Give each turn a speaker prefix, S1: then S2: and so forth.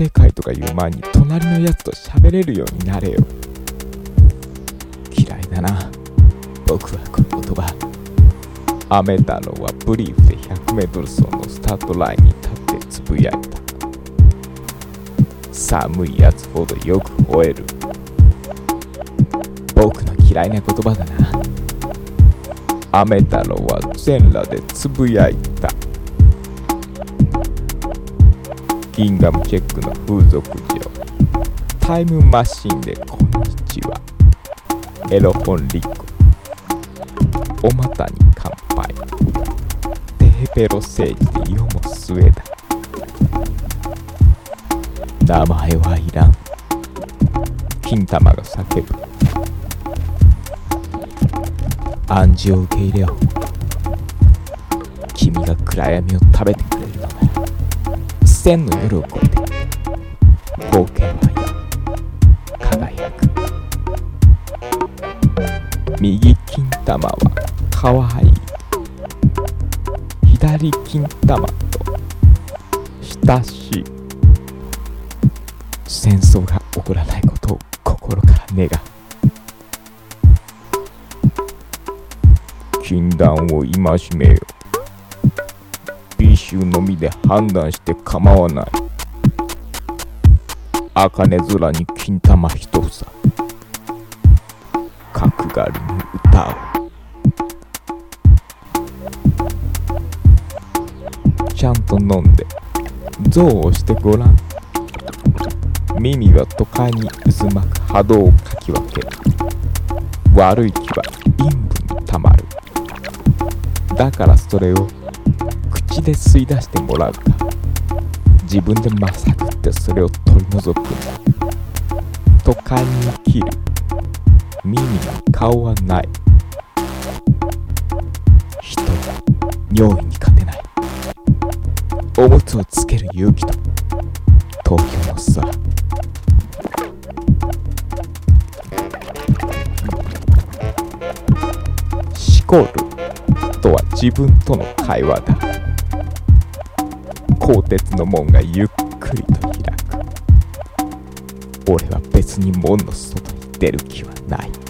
S1: 世界とか言う前に隣のやつと喋れるようになれよ。嫌いだな。僕はこの言葉。雨太郎はブリーフで 100m 走のスタートラインに立ってつぶやいた。寒いやつほどよく吠える。僕の嫌いな言葉だな。雨太郎は全裸でつぶやいた。ギンガムチェックの風俗嬢。タイムマシンでこんにちは。エロ本リコお股に乾杯。テヘペロ政治で世も末だ名前はいらん。金玉が叫ぶ。暗示を受け入れよう。君が暗闇を食べてくれる。のなら千の夜を越えて冒険は輝く右金玉はかわいい左金玉と親しい戦争が起こらないことを心から願う禁断を戒めよ美醜のみで判断して構わない。茜空に金玉一房。角刈りに歌をちゃんと飲んで。象をしてごらん。耳は都会に渦巻く波動をかき分ける。悪い気は陰部にたまる。だからそれを口で吸い出してもらう。か自分でまさぐってそれを取り除く。んだ都会に生きる。耳に顔はない。人は尿意に勝てない。おむつをつける勇気と。東京の空。シコールとは自分との会話だ。鋼鉄の門がゆっくりと開く。俺は別に門の外に出る気はない。